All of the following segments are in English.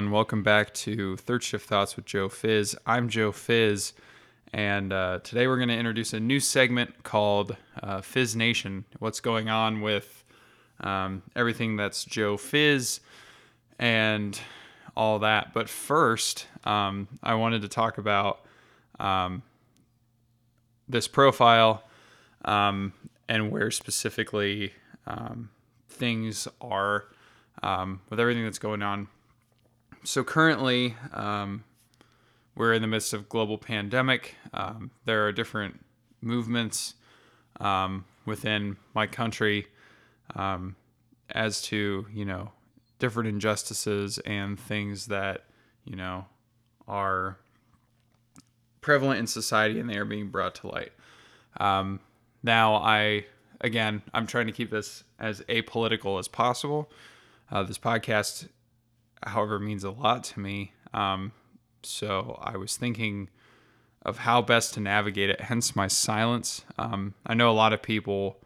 Everyone. Welcome back to Third Shift Thoughts with Joe Fizz. I'm Joe Fizz, and uh, today we're going to introduce a new segment called uh, Fizz Nation. What's going on with um, everything that's Joe Fizz and all that. But first, um, I wanted to talk about um, this profile um, and where specifically um, things are um, with everything that's going on. So currently, um, we're in the midst of global pandemic. Um, there are different movements um, within my country um, as to you know different injustices and things that you know are prevalent in society and they are being brought to light. Um, now, I again, I'm trying to keep this as apolitical as possible. Uh, this podcast, however, means a lot to me. Um, so I was thinking of how best to navigate it, hence my silence. Um, I know a lot of people,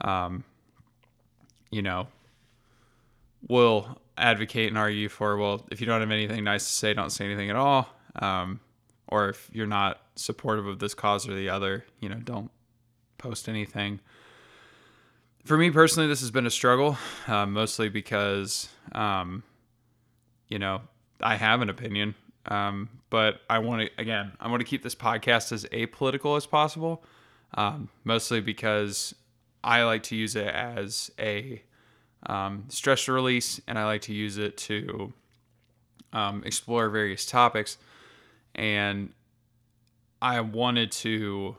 um, you know, will advocate and argue for, well, if you don't have anything nice to say, don't say anything at all. Um, or if you're not supportive of this cause or the other, you know, don't post anything. For me personally, this has been a struggle, uh, mostly because, um, you know, I have an opinion, um, but I want to, again, I want to keep this podcast as apolitical as possible, um, mostly because I like to use it as a um, stress release and I like to use it to um, explore various topics. And I wanted to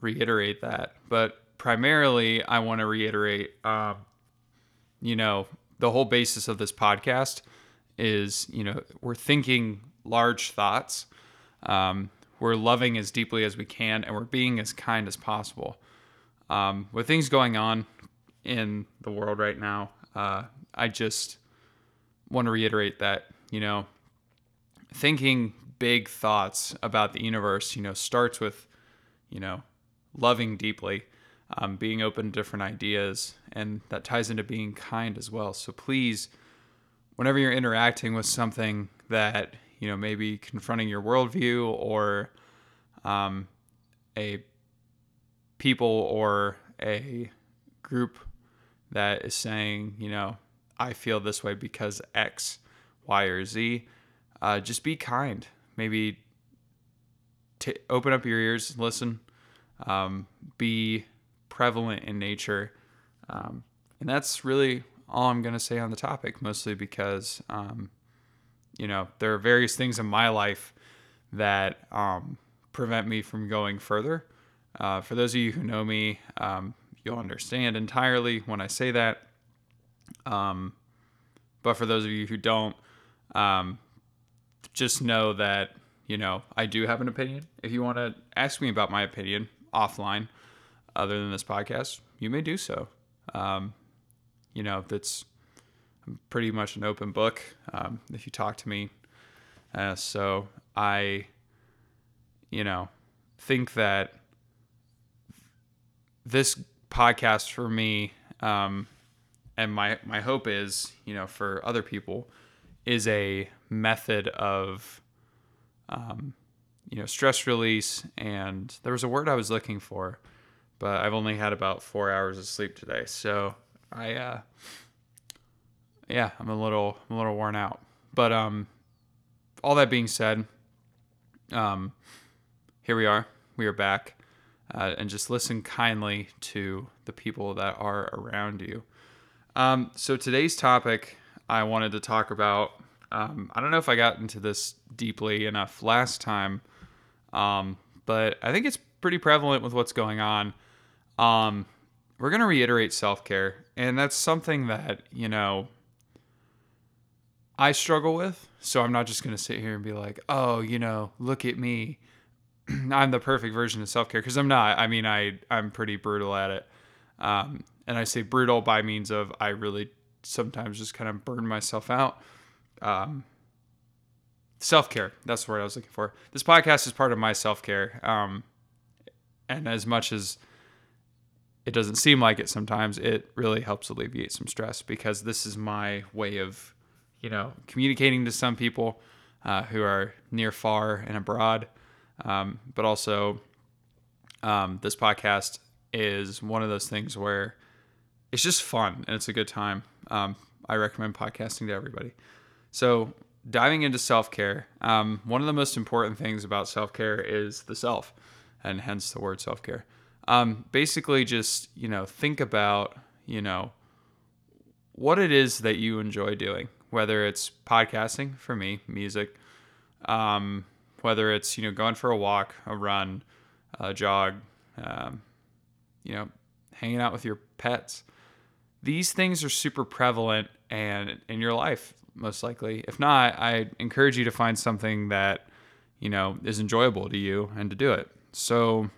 reiterate that, but primarily I want to reiterate, um, you know, the whole basis of this podcast is, you know, we're thinking large thoughts. Um, we're loving as deeply as we can, and we're being as kind as possible. Um, with things going on in the world right now, uh, I just want to reiterate that, you know, thinking big thoughts about the universe, you know, starts with, you know, loving deeply, um, being open to different ideas, and that ties into being kind as well. So please, whenever you're interacting with something that, you know, maybe confronting your worldview or um, a people or a group that is saying, you know, I feel this way because X, Y, or Z, uh, just be kind maybe t- open up your ears, listen, um, be prevalent in nature. Um, and that's really all I'm going to say on the topic, mostly because, um, you know, there are various things in my life that um, prevent me from going further. Uh, for those of you who know me, um, you'll understand entirely when I say that. Um, but for those of you who don't, um, just know that you know I do have an opinion. If you want to ask me about my opinion offline, other than this podcast, you may do so. Um, you know that's pretty much an open book. Um, if you talk to me, uh, so I, you know, think that this podcast for me, um, and my my hope is, you know, for other people, is a method of um, you know stress release and there was a word i was looking for but i've only had about four hours of sleep today so i uh yeah i'm a little I'm a little worn out. But um all that being said um here we are. We are back. Uh, and just listen kindly to the people that are around you. Um so today's topic i wanted to talk about um, I don't know if I got into this deeply enough last time, um, but I think it's pretty prevalent with what's going on. Um, we're going to reiterate self care, and that's something that, you know, I struggle with. So I'm not just going to sit here and be like, oh, you know, look at me. I'm the perfect version of self care because I'm not. I mean, I, I'm pretty brutal at it. Um, and I say brutal by means of I really sometimes just kind of burn myself out um, self care. That's the word I was looking for. This podcast is part of my self care. Um, and as much as it doesn't seem like it sometimes, it really helps alleviate some stress because this is my way of you know, communicating to some people uh, who are near, far, and abroad. Um, but also, um, this podcast is one of those things where it's just fun and it's a good time. Um, I recommend podcasting to everybody. So, diving into self care, um, one of the most important things about self care is the self, and hence the word self care. Um, basically, just you know, think about you know what it is that you enjoy doing, whether it's podcasting for me, music, um, whether it's you know going for a walk, a run, a jog, um, you know, hanging out with your pets. These things are super prevalent and in your life most likely. If not, I encourage you to find something that you know is enjoyable to you and to do it. So,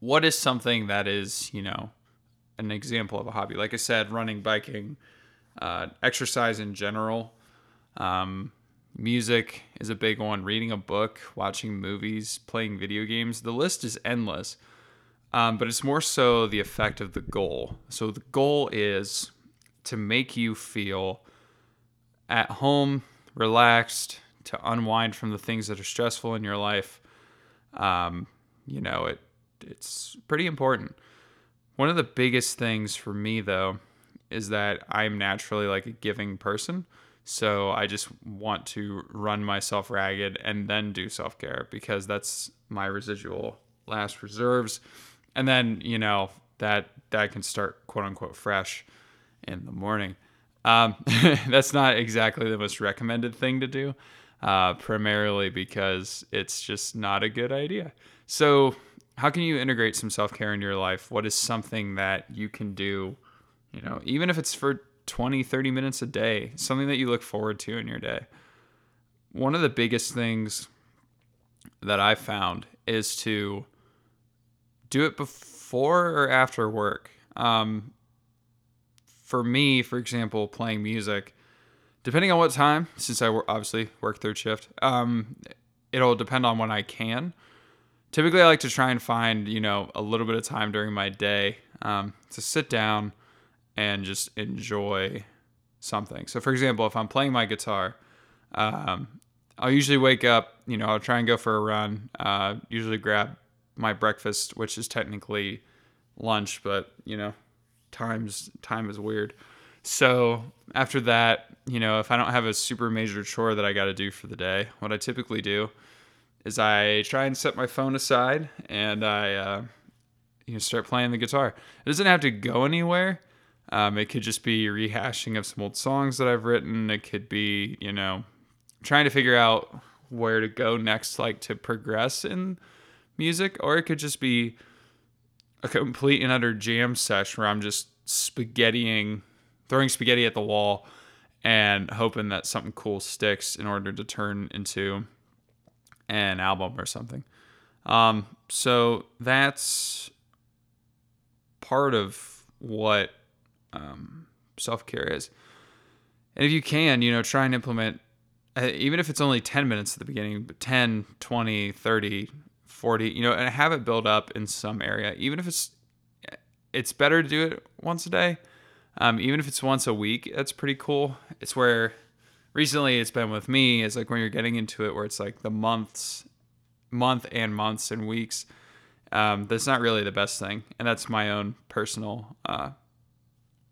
what is something that is you know an example of a hobby? Like I said, running, biking, uh, exercise in general. Um, music is a big one. Reading a book, watching movies, playing video games. The list is endless. Um, but it's more so the effect of the goal. So the goal is to make you feel at home, relaxed, to unwind from the things that are stressful in your life. Um, you know, it it's pretty important. One of the biggest things for me though is that I'm naturally like a giving person. So I just want to run myself ragged and then do self-care because that's my residual last reserves. And then, you know, that that can start quote unquote fresh in the morning. Um, that's not exactly the most recommended thing to do, uh, primarily because it's just not a good idea. So, how can you integrate some self care into your life? What is something that you can do, you know, even if it's for 20, 30 minutes a day, something that you look forward to in your day? One of the biggest things that I found is to do it before or after work. Um, for me, for example, playing music, depending on what time, since I obviously work third shift, um, it'll depend on when I can. Typically, I like to try and find, you know, a little bit of time during my day um, to sit down and just enjoy something. So, for example, if I'm playing my guitar, um, I'll usually wake up, you know, I'll try and go for a run, uh, usually grab my breakfast, which is technically lunch, but, you know, times time is weird. So after that, you know, if I don't have a super major chore that I got to do for the day, what I typically do is I try and set my phone aside and I, uh, you know, start playing the guitar. It doesn't have to go anywhere. Um, it could just be rehashing of some old songs that I've written. It could be, you know, trying to figure out where to go next, like to progress in music, or it could just be a complete and utter jam session where I'm just spaghettiing, throwing spaghetti at the wall and hoping that something cool sticks in order to turn into an album or something. Um, so that's part of what um, self care is. And if you can, you know, try and implement, uh, even if it's only 10 minutes at the beginning, but 10, 20, 30, 40, you know, and have it build up in some area, even if it's it's better to do it once a day. Um, even if it's once a week, that's pretty cool. It's where recently it's been with me is like when you're getting into it where it's like the months, month and months and weeks. Um, that's not really the best thing, and that's my own personal uh,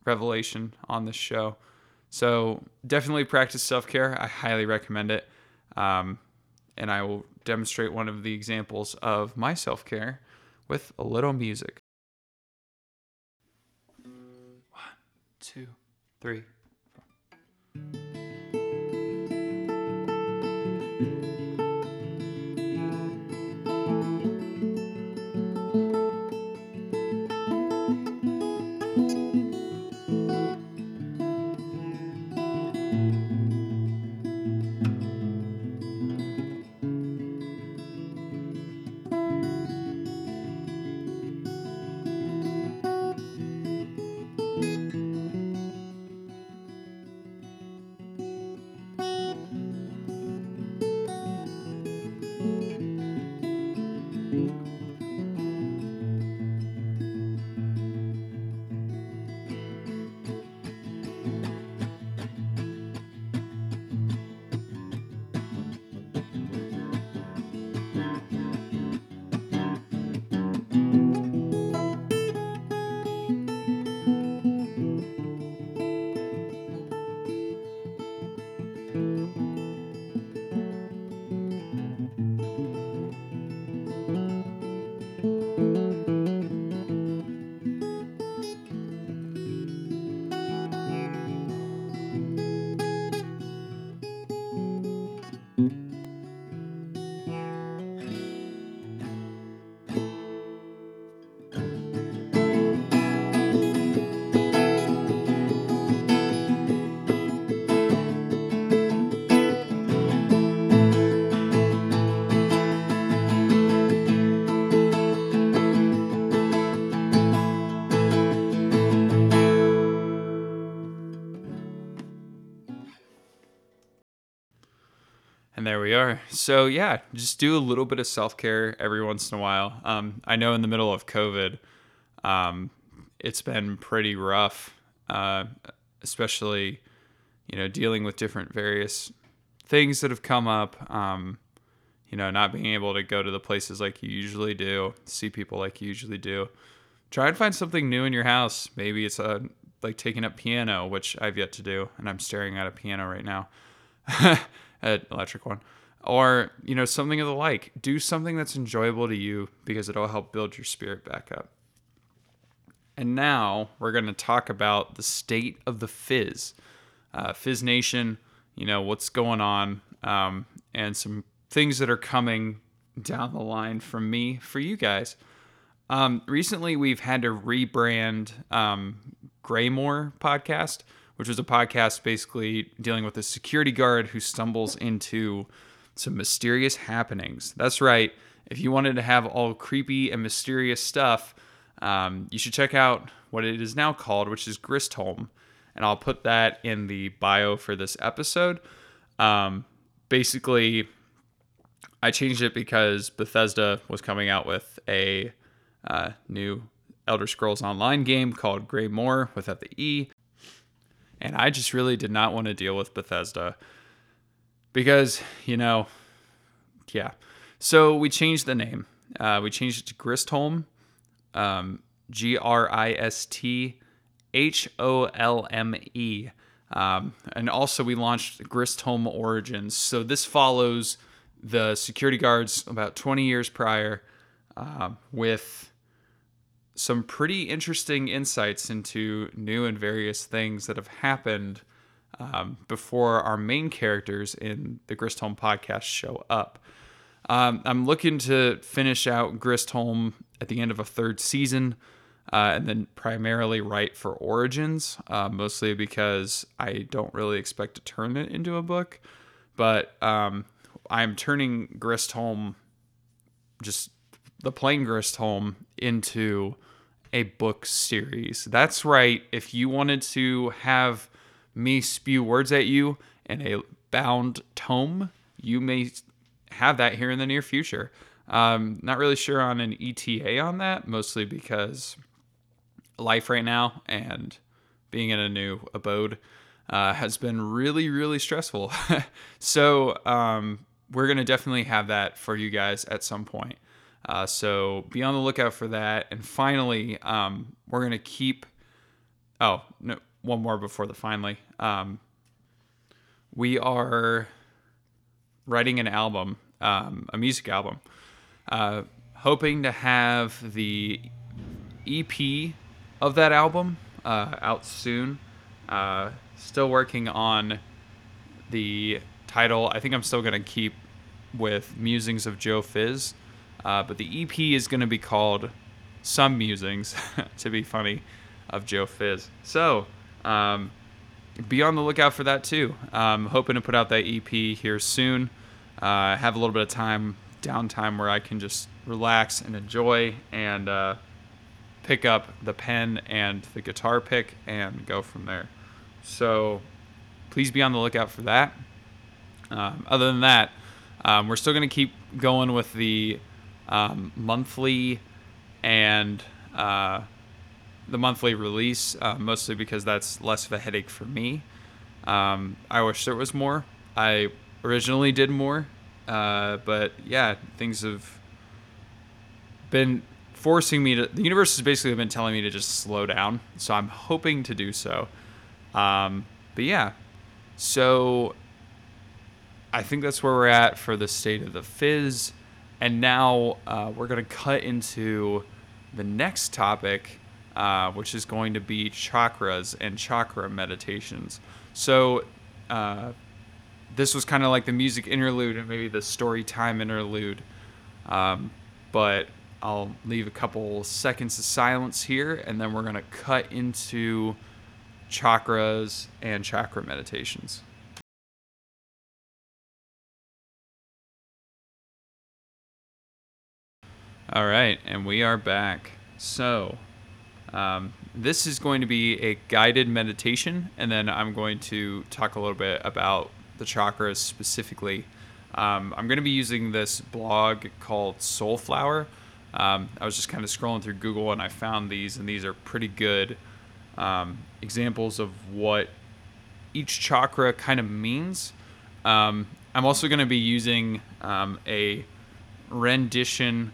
revelation on this show. So definitely practice self care. I highly recommend it. Um, and I will demonstrate one of the examples of my self care with a little music. One, two, three. Four. We are. So yeah, just do a little bit of self care every once in a while. Um, I know in the middle of COVID, um, it's been pretty rough, uh, especially you know dealing with different various things that have come up. Um, you know, not being able to go to the places like you usually do, see people like you usually do. Try and find something new in your house. Maybe it's a like taking up piano, which I've yet to do, and I'm staring at a piano right now, an electric one, or you know something of the like. Do something that's enjoyable to you because it'll help build your spirit back up. And now we're going to talk about the state of the Fizz, uh, Fizz Nation. You know what's going on, um, and some things that are coming down the line from me for you guys. Um, recently, we've had to rebrand um, Graymore podcast, which was a podcast basically dealing with a security guard who stumbles into some mysterious happenings. That's right. If you wanted to have all creepy and mysterious stuff, um, you should check out what it is now called, which is Gristholme. And I'll put that in the bio for this episode. Um, basically, I changed it because Bethesda was coming out with a uh, new Elder Scrolls Online game called Greymoor without the E. And I just really did not want to deal with Bethesda because, you know, yeah. So we changed the name. Uh, we changed it to Gristholme, um, G R I S T H O L M E. Um, and also, we launched Gristholme Origins. So this follows the security guards about 20 years prior uh, with some pretty interesting insights into new and various things that have happened um, before our main characters in the Gristholme podcast show up. Um, I'm looking to finish out Gristholme at the end of a third season. Uh, and then primarily write for Origins, uh, mostly because I don't really expect to turn it into a book. But um, I'm turning Gristholme, just the plain home into a book series. That's right. If you wanted to have me spew words at you in a bound tome, you may have that here in the near future. Um, not really sure on an ETA on that, mostly because life right now and being in a new abode uh, has been really, really stressful. so um, we're gonna definitely have that for you guys at some point. Uh, so be on the lookout for that. And finally, um, we're gonna keep. Oh no, one more before the finally. Um, we are writing an album, um, a music album, uh, hoping to have the EP of that album uh, out soon. Uh, still working on the title. I think I'm still gonna keep with Musings of Joe Fizz. Uh, but the EP is going to be called Some Musings, to be funny, of Joe Fizz. So um, be on the lookout for that too. Um, hoping to put out that EP here soon. Uh, have a little bit of time, downtime, where I can just relax and enjoy and uh, pick up the pen and the guitar pick and go from there. So please be on the lookout for that. Um, other than that, um, we're still going to keep going with the um, monthly and uh, the monthly release, uh, mostly because that's less of a headache for me. Um, I wish there was more. I originally did more, uh, but yeah, things have been forcing me to. The universe has basically been telling me to just slow down, so I'm hoping to do so. Um, but yeah, so I think that's where we're at for the state of the fizz. And now uh, we're going to cut into the next topic, uh, which is going to be chakras and chakra meditations. So, uh, this was kind of like the music interlude and maybe the story time interlude. Um, but I'll leave a couple seconds of silence here, and then we're going to cut into chakras and chakra meditations. All right, and we are back. So, um, this is going to be a guided meditation, and then I'm going to talk a little bit about the chakras specifically. Um, I'm going to be using this blog called Soulflower. Um, I was just kind of scrolling through Google and I found these, and these are pretty good um, examples of what each chakra kind of means. Um, I'm also going to be using um, a rendition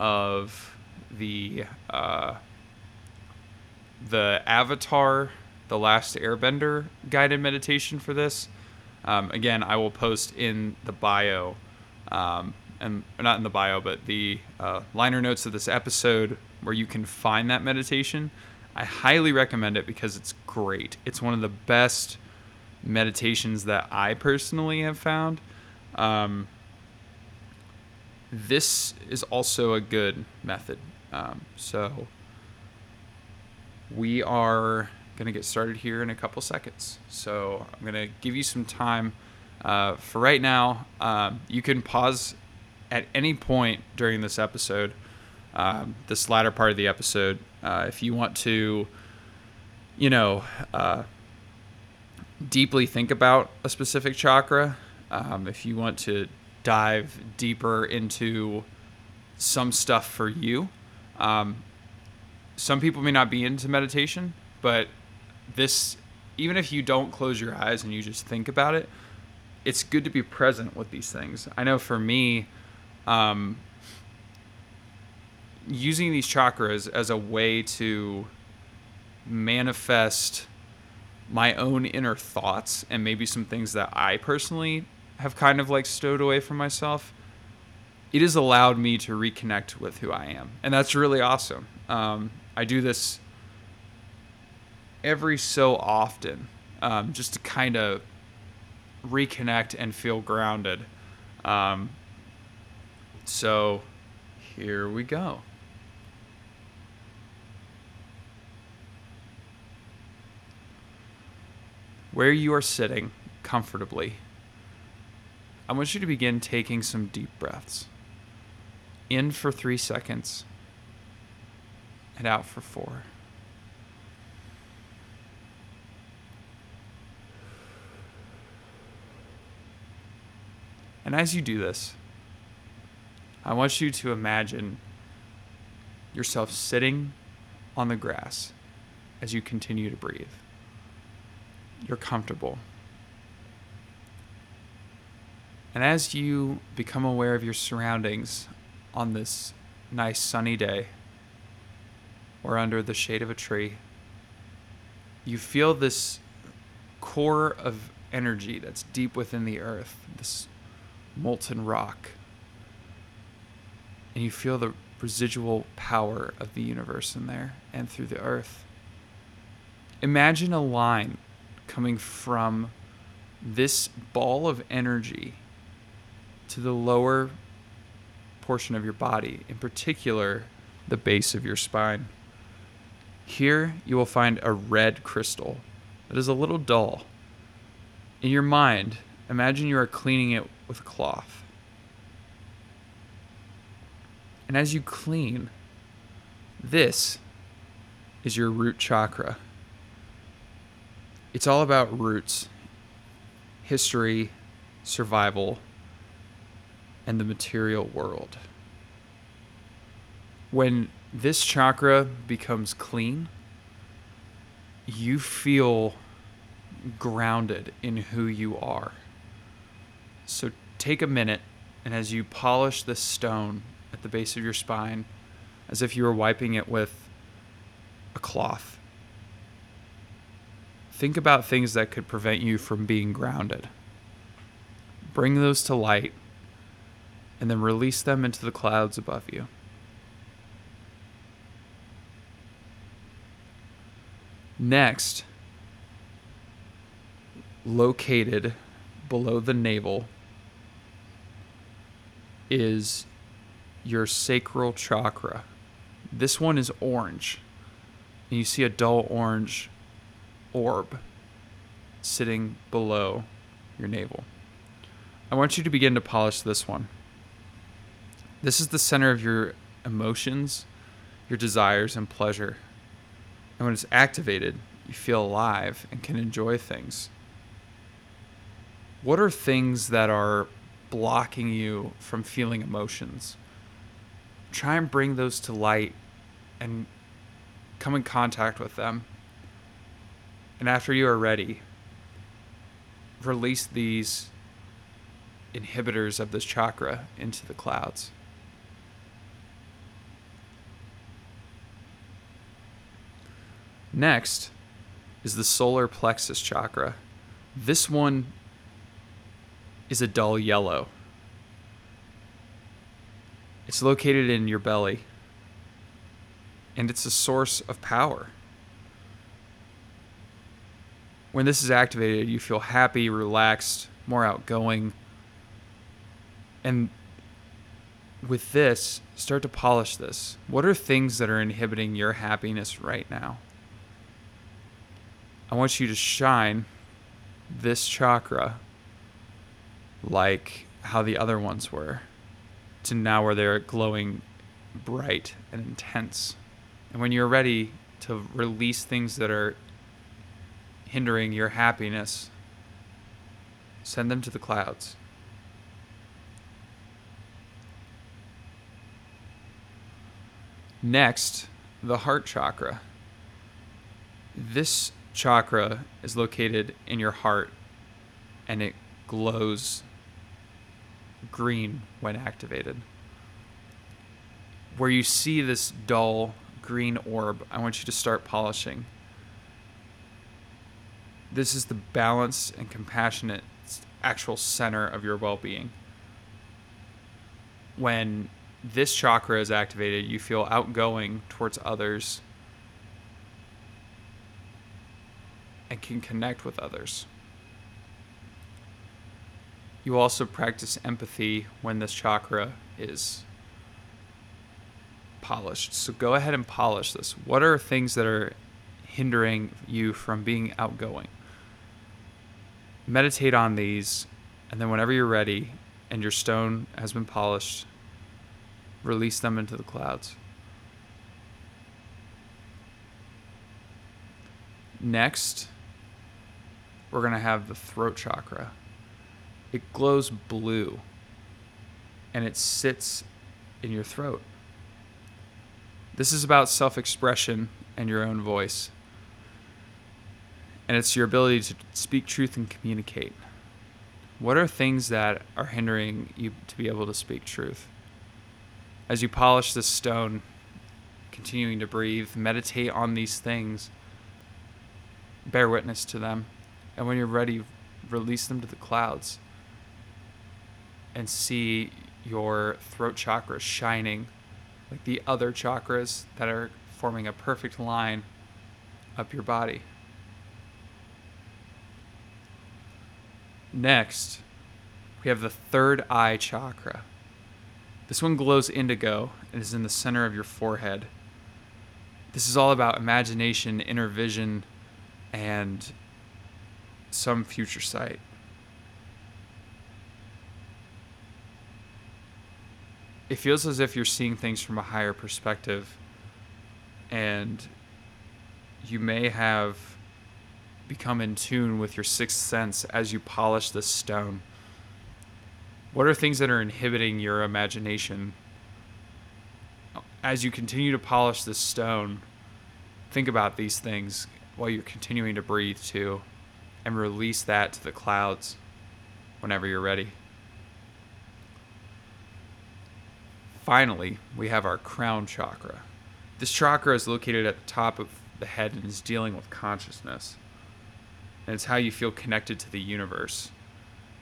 of the uh, the Avatar, the Last Airbender guided meditation for this. Um, again, I will post in the bio, um, and not in the bio, but the uh, liner notes of this episode where you can find that meditation. I highly recommend it because it's great. It's one of the best meditations that I personally have found. Um, this is also a good method. Um, so we are going to get started here in a couple seconds. So I'm going to give you some time. Uh, for right now, um, you can pause at any point during this episode, um, this latter part of the episode, uh, if you want to, you know, uh, deeply think about a specific chakra, um, if you want to dive deeper into some stuff for you. Um, some people may not be into meditation, but this, even if you don't close your eyes and you just think about it, it's good to be present with these things. I know for me, um, using these chakras as a way to manifest my own inner thoughts and maybe some things that I personally have kind of like stowed away from myself, it has allowed me to reconnect with who I am. And that's really awesome. Um, I do this every so often um, just to kind of reconnect and feel grounded. Um, so here we go. Where you are sitting comfortably I want you to begin taking some deep breaths. In for three seconds and out for four. And as you do this, I want you to imagine yourself sitting on the grass as you continue to breathe. You're comfortable. And as you become aware of your surroundings on this nice sunny day or under the shade of a tree, you feel this core of energy that's deep within the earth, this molten rock. And you feel the residual power of the universe in there and through the earth. Imagine a line coming from this ball of energy to the lower portion of your body, in particular, the base of your spine. Here, you will find a red crystal that is a little dull. In your mind, imagine you are cleaning it with cloth. And as you clean, this is your root chakra. It's all about roots, history, survival, and the material world. When this chakra becomes clean, you feel grounded in who you are. So take a minute, and as you polish this stone at the base of your spine, as if you were wiping it with a cloth, think about things that could prevent you from being grounded. Bring those to light and then release them into the clouds above you. Next, located below the navel is your sacral chakra. This one is orange. And you see a dull orange orb sitting below your navel. I want you to begin to polish this one. This is the center of your emotions, your desires, and pleasure. And when it's activated, you feel alive and can enjoy things. What are things that are blocking you from feeling emotions. Try and bring those to light and come in contact with them. And after you are ready, release these inhibitors of this chakra into the clouds. Next is the solar plexus chakra. This one is a dull yellow. It's located in your belly, and it's a source of power. When this is activated, you feel happy, relaxed, more outgoing. And with this, start to polish this. What are things that are inhibiting your happiness right now? I want you to shine this chakra like how the other ones were to now where they're glowing bright and intense. And when you're ready to release things that are hindering your happiness, send them to the clouds. Next, the heart chakra. This chakra is located in your heart and it glows green when activated. Where you see this dull green orb, I want you to start polishing. This is the balanced and compassionate actual center of your well being. When this chakra is activated, you feel outgoing towards others can connect with others. You also practice empathy when this chakra is polished. So go ahead and polish this. What are things that are hindering you from being outgoing? Meditate on these, and then whenever you're ready and your stone has been polished, release them into the clouds. Next, we're going to have the throat chakra. It glows blue and it sits in your throat. This is about self expression and your own voice. And it's your ability to speak truth and communicate. What are things that are hindering you to be able to speak truth? As you polish this stone, continuing to breathe, meditate on these things, bear witness to them and when you're ready, release them to the clouds and see your throat chakra shining like the other chakras that are forming a perfect line up your body. Next, we have the third eye chakra. This one glows indigo and is in the center of your forehead. This is all about imagination, inner vision, and some future sight. It feels as if you're seeing things from a higher perspective, and you may have become in tune with your sixth sense as you polish this stone. What are things that are inhibiting your imagination? As you continue to polish this stone, think about these things while you're continuing to breathe too and release that to the clouds whenever you're ready. Finally, we have our crown chakra. This chakra is located at the top of the head and is dealing with consciousness. And it's how you feel connected to the universe.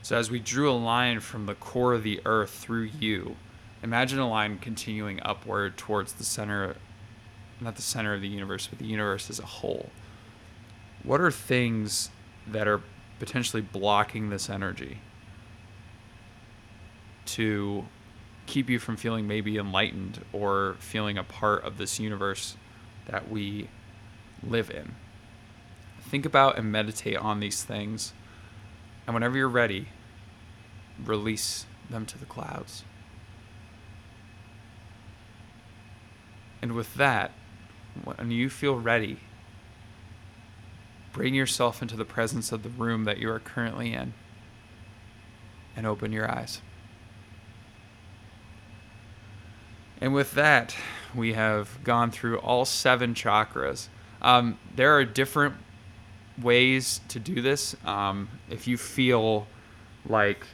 So, as we drew a line from the core of the earth through you, imagine a line continuing upward towards the center, not the center of the universe, but the universe as a whole. What are things that are potentially blocking this energy to keep you from feeling maybe enlightened or feeling a part of this universe that we live in. Think about and meditate on these things, and whenever you're ready, release them to the clouds. And with that, when you feel ready, Bring yourself into the presence of the room that you are currently in and open your eyes. And with that, we have gone through all seven chakras. Um, there are different ways to do this. Um, if you feel like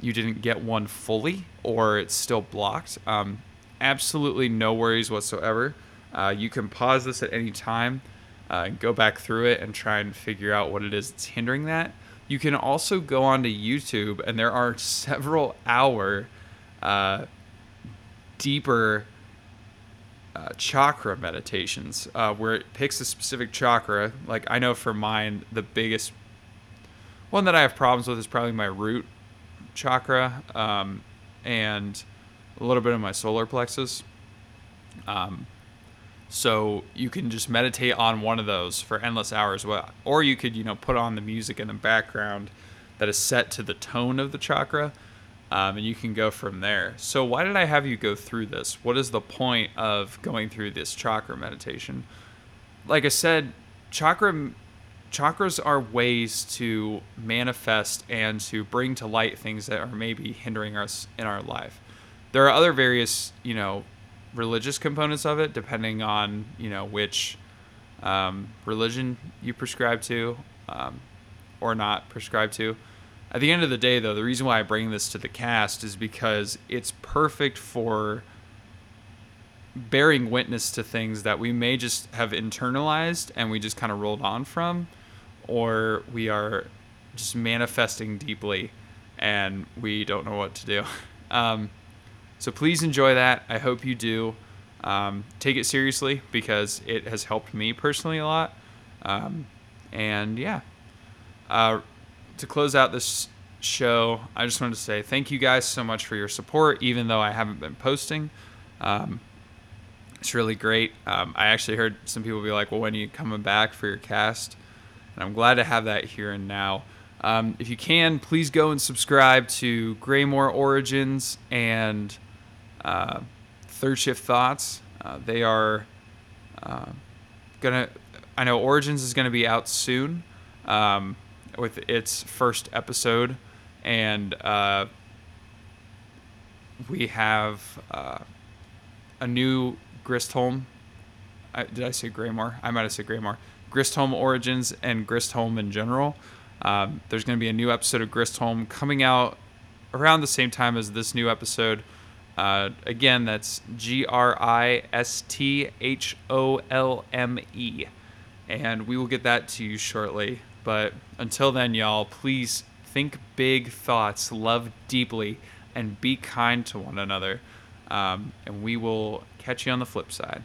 you didn't get one fully or it's still blocked, um, absolutely no worries whatsoever. Uh, you can pause this at any time uh, go back through it, and try and figure out what it is that's hindering that. You can also go onto YouTube, and there are several hour, uh, deeper uh, chakra meditations uh, where it picks a specific chakra. Like I know for mine, the biggest one that I have problems with is probably my root chakra um, and a little bit of my solar plexus. Um, so you can just meditate on one of those for endless hours. Or you could, you know, put on the music in the background that is set to the tone of the chakra, um, and you can go from there. So why did I have you go through this? What is the point of going through this chakra meditation? Like I said, chakra chakras are ways to manifest and to bring to light things that are maybe hindering us in our life. There are other various, you know, religious components of it, depending on you know which um, religion you prescribe to um, or not prescribe to. At the end of the day, though, the reason why I bring this to the cast is because it's perfect for bearing witness to things that we may just have internalized and we just kind of rolled on from, or we are just manifesting deeply and we don't know what to do. Um, so please enjoy that. I hope you do. Um, take it seriously because it has helped me personally a lot. Um, and yeah, uh, to close out this show, I just wanted to say thank you guys so much for your support, even though I haven't been posting. Um, it's really great. Um, I actually heard some people be like, well, when are you coming back for your cast? And I'm glad to have that here and now. Um, if you can, please go and subscribe to Graymore Origins and uh, third shift thoughts. Uh, they are uh, gonna. I know Origins is gonna be out soon um, with its first episode, and uh, we have uh, a new Gristholme. I, did I say Graymore? I might have said Graymore. Gristholme Origins and Gristholme in general. Um, there's going to be a new episode of Gristholme coming out around the same time as this new episode. Uh, again, that's G R I S T H O L M E. And we will get that to you shortly. But until then, y'all, please think big thoughts, love deeply, and be kind to one another. Um, and we will catch you on the flip side.